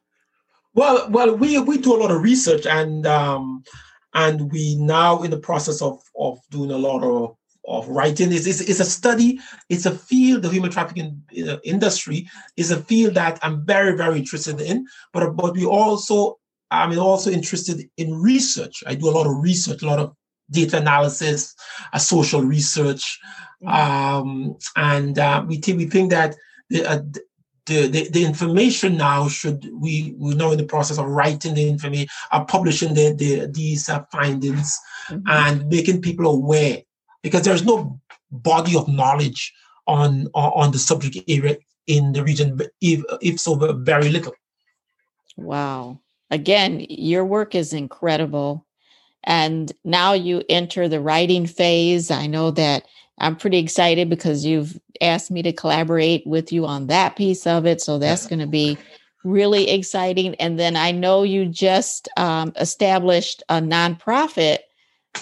Well, well, we we do a lot of research, and um, and we now in the process of of doing a lot of of writing. It's, it's, it's a study. It's a field. The human trafficking uh, industry is a field that I'm very very interested in. But but we also I'm also interested in research. I do a lot of research, a lot of data analysis, a social research, mm-hmm. um, and uh, we think we think that the, uh, the, the, the information now should we we're now in the process of writing the information, uh, publishing the, the these uh, findings, mm-hmm. and making people aware because there's no body of knowledge on on, the subject area in the region, if if so very little. Wow! Again, your work is incredible. And now you enter the writing phase. I know that I'm pretty excited because you've asked me to collaborate with you on that piece of it. So that's going to be really exciting. And then I know you just um, established a nonprofit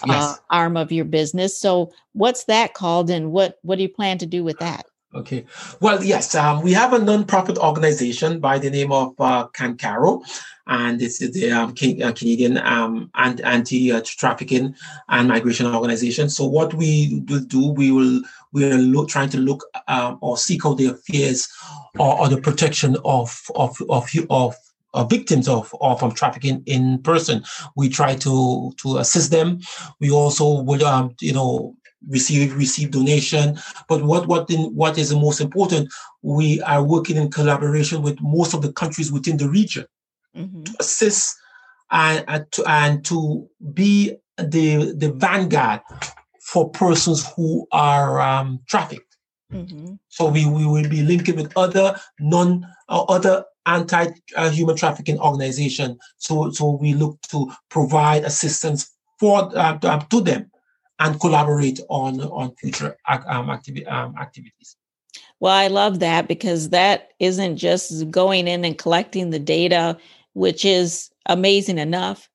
uh, arm of your business. So what's that called, and what what do you plan to do with that? Okay. Well, yes, um, we have a nonprofit organization by the name of uh, CanCaro, and it's the um, uh, Canadian um, anti-trafficking and migration organization. So what we will do, we will we are look, trying to look um, or seek out the affairs or, or the protection of of of of uh, victims of, of um, trafficking in person. We try to to assist them. We also would um, you know receive receive donation. But what what in, what is the most important? We are working in collaboration with most of the countries within the region mm-hmm. to assist and, and to and to be the the vanguard for persons who are um, trafficked. Mm-hmm. So we, we will be linking with other non uh, other anti-human trafficking organization. So so we look to provide assistance for uh, to them and collaborate on on future um, activi- um, activities. Well, I love that because that isn't just going in and collecting the data, which is amazing enough,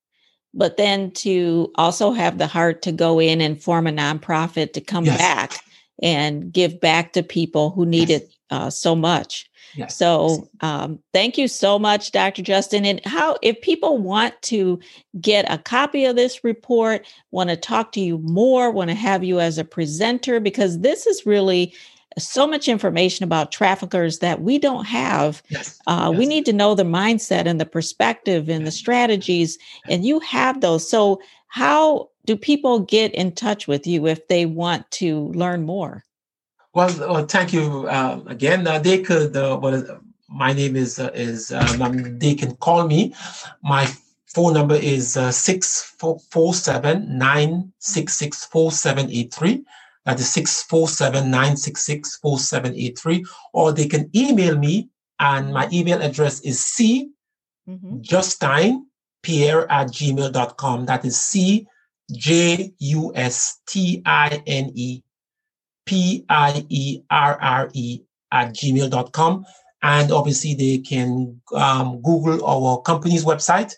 but then to also have the heart to go in and form a nonprofit to come yes. back and give back to people who need yes. it uh, so much. Yes. So um, thank you so much, Dr. Justin. And how, if people want to get a copy of this report, want to talk to you more, want to have you as a presenter, because this is really so much information about traffickers that we don't have. Yes. Uh, yes. We need to know the mindset and the perspective and the strategies, and you have those. So, how do people get in touch with you if they want to learn more? Well, well thank you uh, again. Uh, they could. Uh, well, my name is uh, is um, they can call me. My phone number is uh, six four seven nine six six four seven eight three. That is six four seven nine six six four seven eight three. Or they can email me, and my email address is c mm-hmm. justine pierre at gmail.com. That is c j u s t i n e P I E R R E at gmail.com. And obviously, they can um, Google our company's website,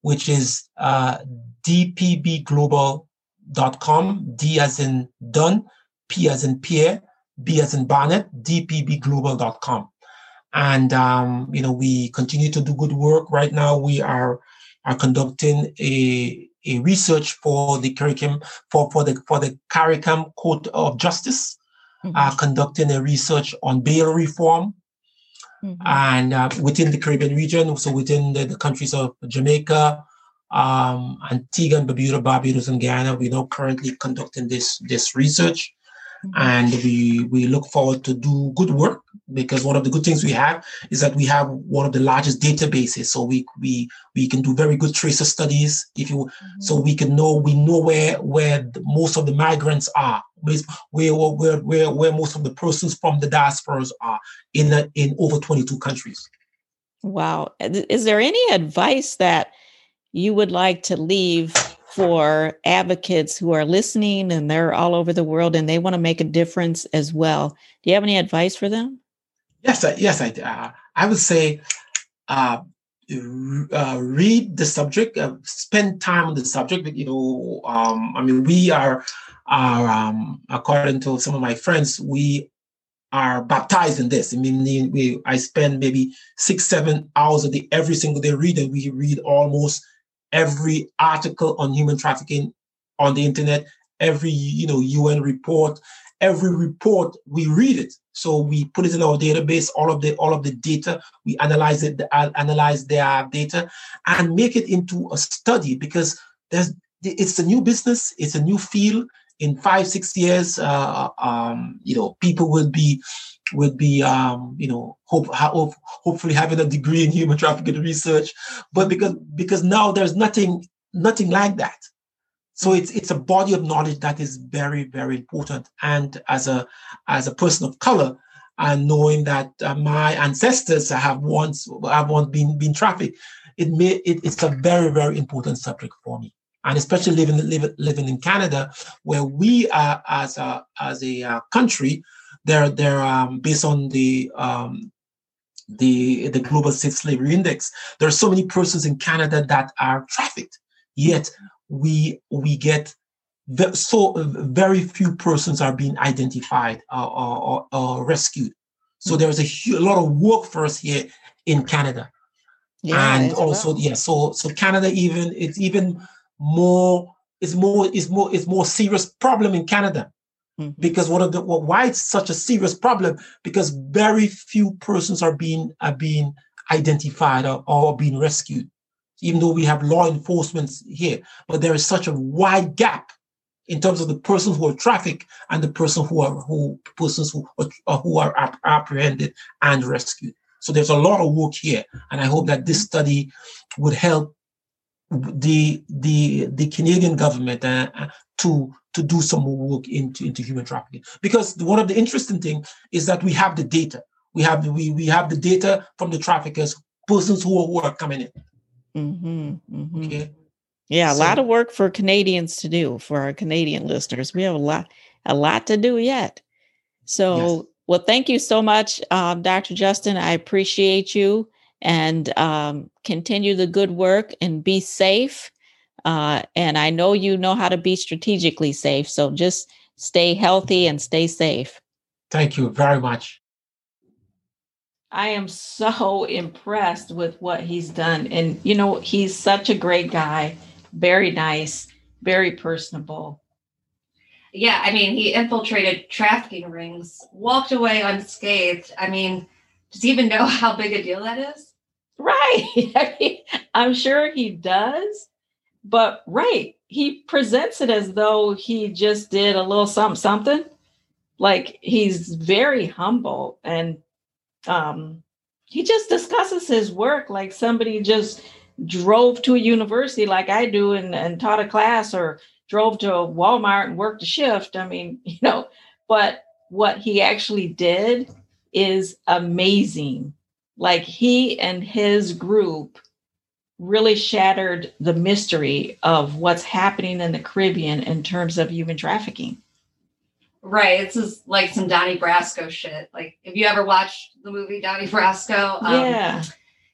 which is uh, dpbglobal.com, D as in Dunn, P as in Pierre, B as in Barnett, dpbglobal.com. And, um, you know, we continue to do good work. Right now, we are, are conducting a a research for the curriculum for, for the for the CARICOM Court of Justice, mm-hmm. uh, conducting a research on bail reform, mm-hmm. and uh, within the Caribbean region, so within the, the countries of Jamaica, um, Antigua and Barbuda, Barbados, and Guyana, we're now currently conducting this this research. And we we look forward to do good work because one of the good things we have is that we have one of the largest databases. So we we we can do very good tracer studies. If you mm-hmm. so we can know we know where where the, most of the migrants are where, where where where most of the persons from the diasporas are in a, in over 22 countries. Wow. Is there any advice that you would like to leave for advocates who are listening and they're all over the world and they want to make a difference as well do you have any advice for them Yes, I, yes, I, uh, I would say uh, uh, read the subject, uh, spend time on the subject. You know, um, I mean, we are, are um, according to some of my friends, we are baptized in this. I mean, we, I spend maybe six, seven hours a day every single day reading. We read almost every article on human trafficking on the internet, every you know UN report, every report we read it. So we put it in our database all of the all of the data we analyze it analyze their data and make it into a study because there's it's a new business it's a new field. In five six years uh, um, you know people will be would be um, you know hope, hope hopefully having a degree in human trafficking research. But because because now there's nothing nothing like that. So it's it's a body of knowledge that is very very important. And as a as a person of color and knowing that uh, my ancestors have once have once been been trafficked it may it, it's a very very important subject for me. And especially living living living in canada where we are as a as a uh, country they're they're um, based on the um, the the global sex slavery index there are so many persons in canada that are trafficked yet we we get so very few persons are being identified or, or, or, rescued. So there's a, huge, a lot of work for us here in Canada, yeah, and also well. yeah. So so Canada even it's even more it's more it's more it's more serious problem in Canada mm-hmm. because one of the well, why it's such a serious problem because very few persons are being are being identified or, or being rescued even though we have law enforcement here, but there is such a wide gap in terms of the persons who are trafficked and the person who are who persons who are, who are apprehended and rescued. So there's a lot of work here, and I hope that this study would help the the the Canadian government uh, uh to to do some more work into into human trafficking. Because one of the interesting thing is that we have the data. We have we we have the data from the traffickers, persons who are, who are coming in. Mm-hmm, mm-hmm. Okay. Yeah, a so, lot of work for Canadians to do for our Canadian listeners. We have a lot, a lot to do yet. So, yes. well, thank you so much, um, Dr. Justin. I appreciate you and um, continue the good work and be safe. Uh, and I know you know how to be strategically safe. So just stay healthy and stay safe. Thank you very much. I am so impressed with what he's done. And, you know, he's such a great guy, very nice, very personable. Yeah, I mean, he infiltrated trafficking rings, walked away unscathed. I mean, does he even know how big a deal that is? Right. I mean, I'm sure he does. But, right, he presents it as though he just did a little something, something. Like he's very humble and um, he just discusses his work like somebody just drove to a university like I do and, and taught a class or drove to a Walmart and worked a shift. I mean, you know, but what he actually did is amazing. Like he and his group really shattered the mystery of what's happening in the Caribbean in terms of human trafficking. Right. This is like some Donnie Brasco shit. Like, if you ever watched the movie Donnie Brasco, um, yeah,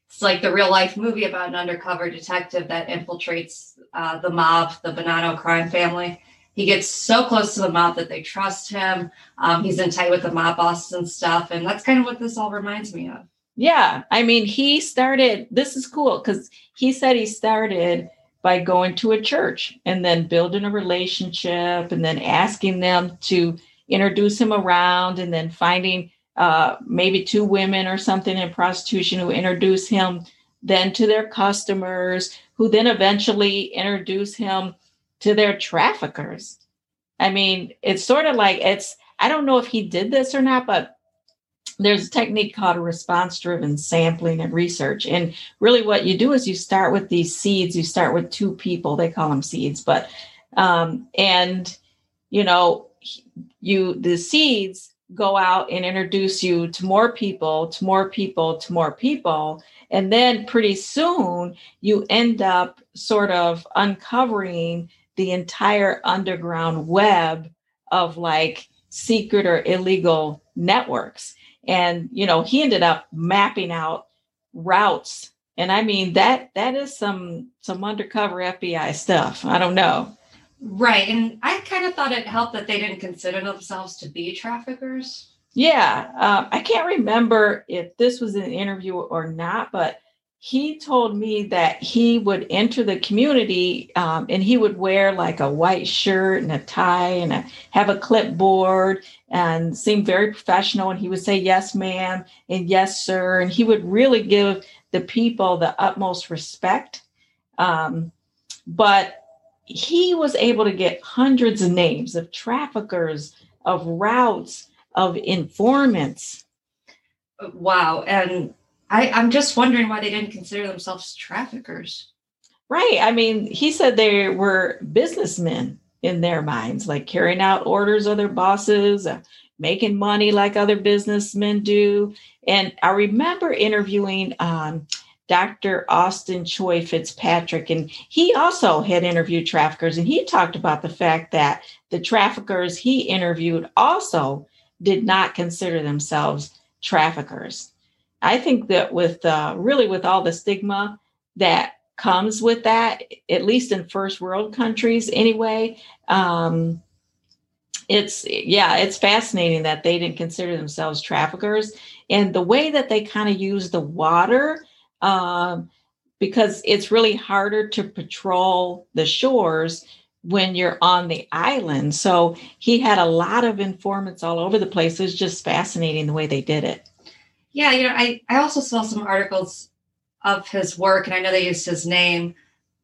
it's like the real life movie about an undercover detective that infiltrates uh, the mob, the Bonanno crime family. He gets so close to the mob that they trust him. Um, he's in tight with the mob bosses and stuff, and that's kind of what this all reminds me of. Yeah, I mean, he started. This is cool because he said he started by going to a church and then building a relationship and then asking them to introduce him around and then finding uh, maybe two women or something in prostitution who introduce him then to their customers who then eventually introduce him to their traffickers i mean it's sort of like it's I don't know if he did this or not, but there's a technique called a respondent driven sampling and research. And really, what you do is you start with these seeds. You start with two people, they call them seeds, but, um, and, you know, you, the seeds go out and introduce you to more people, to more people, to more people. And then pretty soon you end up sort of uncovering the entire underground web of like secret or illegal networks and you know he ended up mapping out routes. And i mean that that is some some undercover fbi stuff. I don't know. Right. And i kind of thought it helped that they didn't consider themselves to be traffickers. Yeah. Uh, i can't remember if this was an interview or not but he told me that he would enter the community um, and he would wear like a white shirt and a tie and a, have a clipboard and seem very professional. And he would say yes ma'am and yes sir. And he would really give the people the utmost respect. Um, but he was able to get hundreds of names of traffickers of routes of informants. Wow. And I, I'm just wondering why they didn't consider themselves traffickers. Right. I mean, he said they were businessmen in their minds, like carrying out orders of their bosses, uh, making money like other businessmen do. And I remember interviewing um, Dr. Austin Choi Fitzpatrick, and he also had interviewed traffickers, and he talked about the fact that the traffickers he interviewed also did not consider themselves traffickers. I think that with uh, really with all the stigma that comes with that, at least in first world countries anyway, um, it's yeah, it's fascinating that they didn't consider themselves traffickers and the way that they kind of use the water. Um, because it's really harder to patrol the shores when you're on the island. So he had a lot of informants all over the place. It was just fascinating the way they did it. Yeah, you know, I, I also saw some articles of his work and I know they used his name.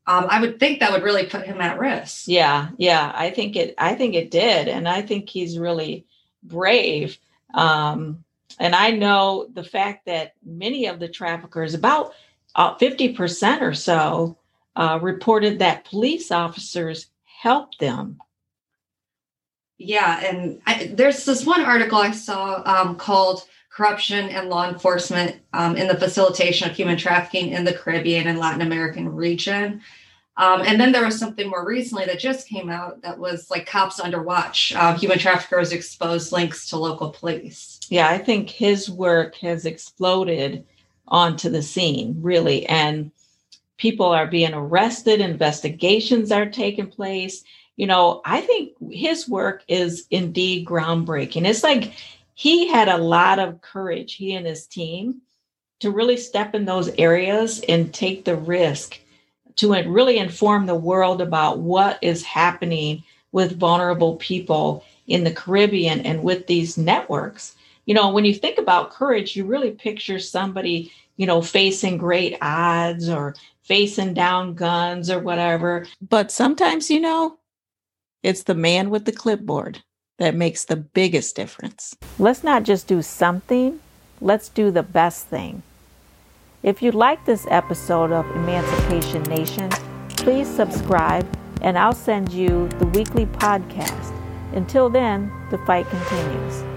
Um, I would think that would really put him at risk. Yeah, yeah. I think it I think it did. And I think he's really brave. Um, and I know the fact that many of the traffickers, about uh, 50% or so, uh, reported that police officers helped them. Yeah, and I, there's this one article I saw um, called corruption and law enforcement um, in the facilitation of human trafficking in the Caribbean and Latin American region. Um, and then there was something more recently that just came out that was like cops under watch. Uh, human traffickers exposed links to local police. Yeah, I think his work has exploded onto the scene, really. And people are being arrested, investigations are taking place. You know, I think his work is indeed groundbreaking. It's like he had a lot of courage, he and his team, to really step in those areas and take the risk to really inform the world about what is happening with vulnerable people in the Caribbean and with these networks. You know, when you think about courage, you really picture somebody, you know, facing great odds or facing down guns or whatever. But sometimes, you know, it's the man with the clipboard that makes the biggest difference. Let's not just do something, let's do the best thing. If you like this episode of Emancipation Nation, please subscribe and I'll send you the weekly podcast. Until then, the fight continues.